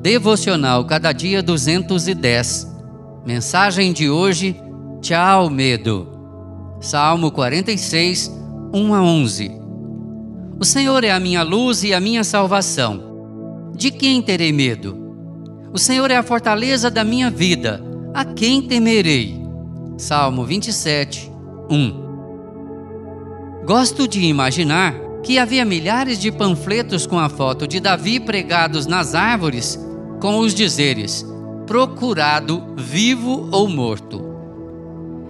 Devocional Cada Dia 210. Mensagem de hoje: Tchau, medo. Salmo 46, 1 a 11. O Senhor é a minha luz e a minha salvação. De quem terei medo? O Senhor é a fortaleza da minha vida. A quem temerei? Salmo 27, 1. Gosto de imaginar que havia milhares de panfletos com a foto de Davi pregados nas árvores com os dizeres: procurado, vivo ou morto.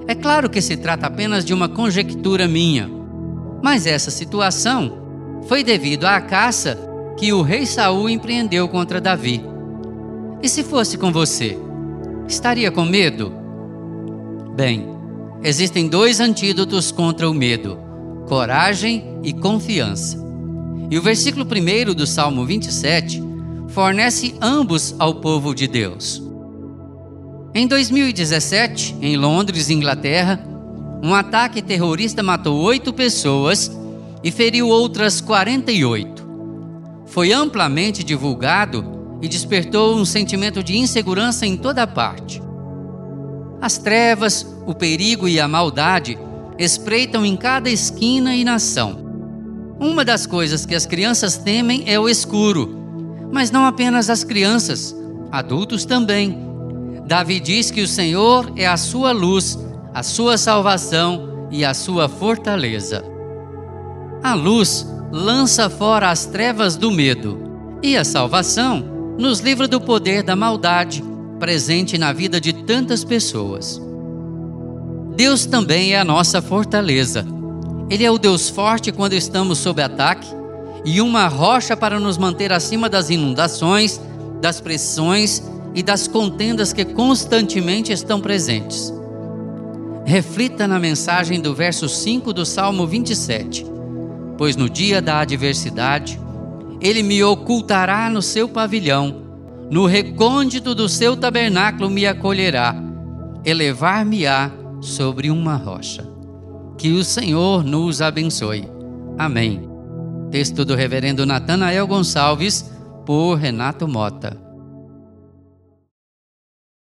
É claro que se trata apenas de uma conjectura minha, mas essa situação foi devido à caça que o rei Saul empreendeu contra Davi. E se fosse com você, estaria com medo? Bem, existem dois antídotos contra o medo: coragem e confiança. E o versículo 1 do Salmo 27 fornece ambos ao povo de Deus. Em 2017, em Londres, Inglaterra, um ataque terrorista matou oito pessoas e feriu outras 48. Foi amplamente divulgado e despertou um sentimento de insegurança em toda parte. As trevas, o perigo e a maldade espreitam em cada esquina e nação. Uma das coisas que as crianças temem é o escuro mas não apenas as crianças, adultos também. Davi diz que o Senhor é a sua luz, a sua salvação e a sua fortaleza. A luz lança fora as trevas do medo, e a salvação nos livra do poder da maldade presente na vida de tantas pessoas. Deus também é a nossa fortaleza. Ele é o Deus forte quando estamos sob ataque e uma rocha para nos manter acima das inundações, das pressões e das contendas que constantemente estão presentes. Reflita na mensagem do verso 5 do Salmo 27. Pois no dia da adversidade, ele me ocultará no seu pavilhão, no recôndito do seu tabernáculo me acolherá, elevar-me-á sobre uma rocha. Que o Senhor nos abençoe. Amém. Texto do reverendo Natanael Gonçalves, por Renato Mota.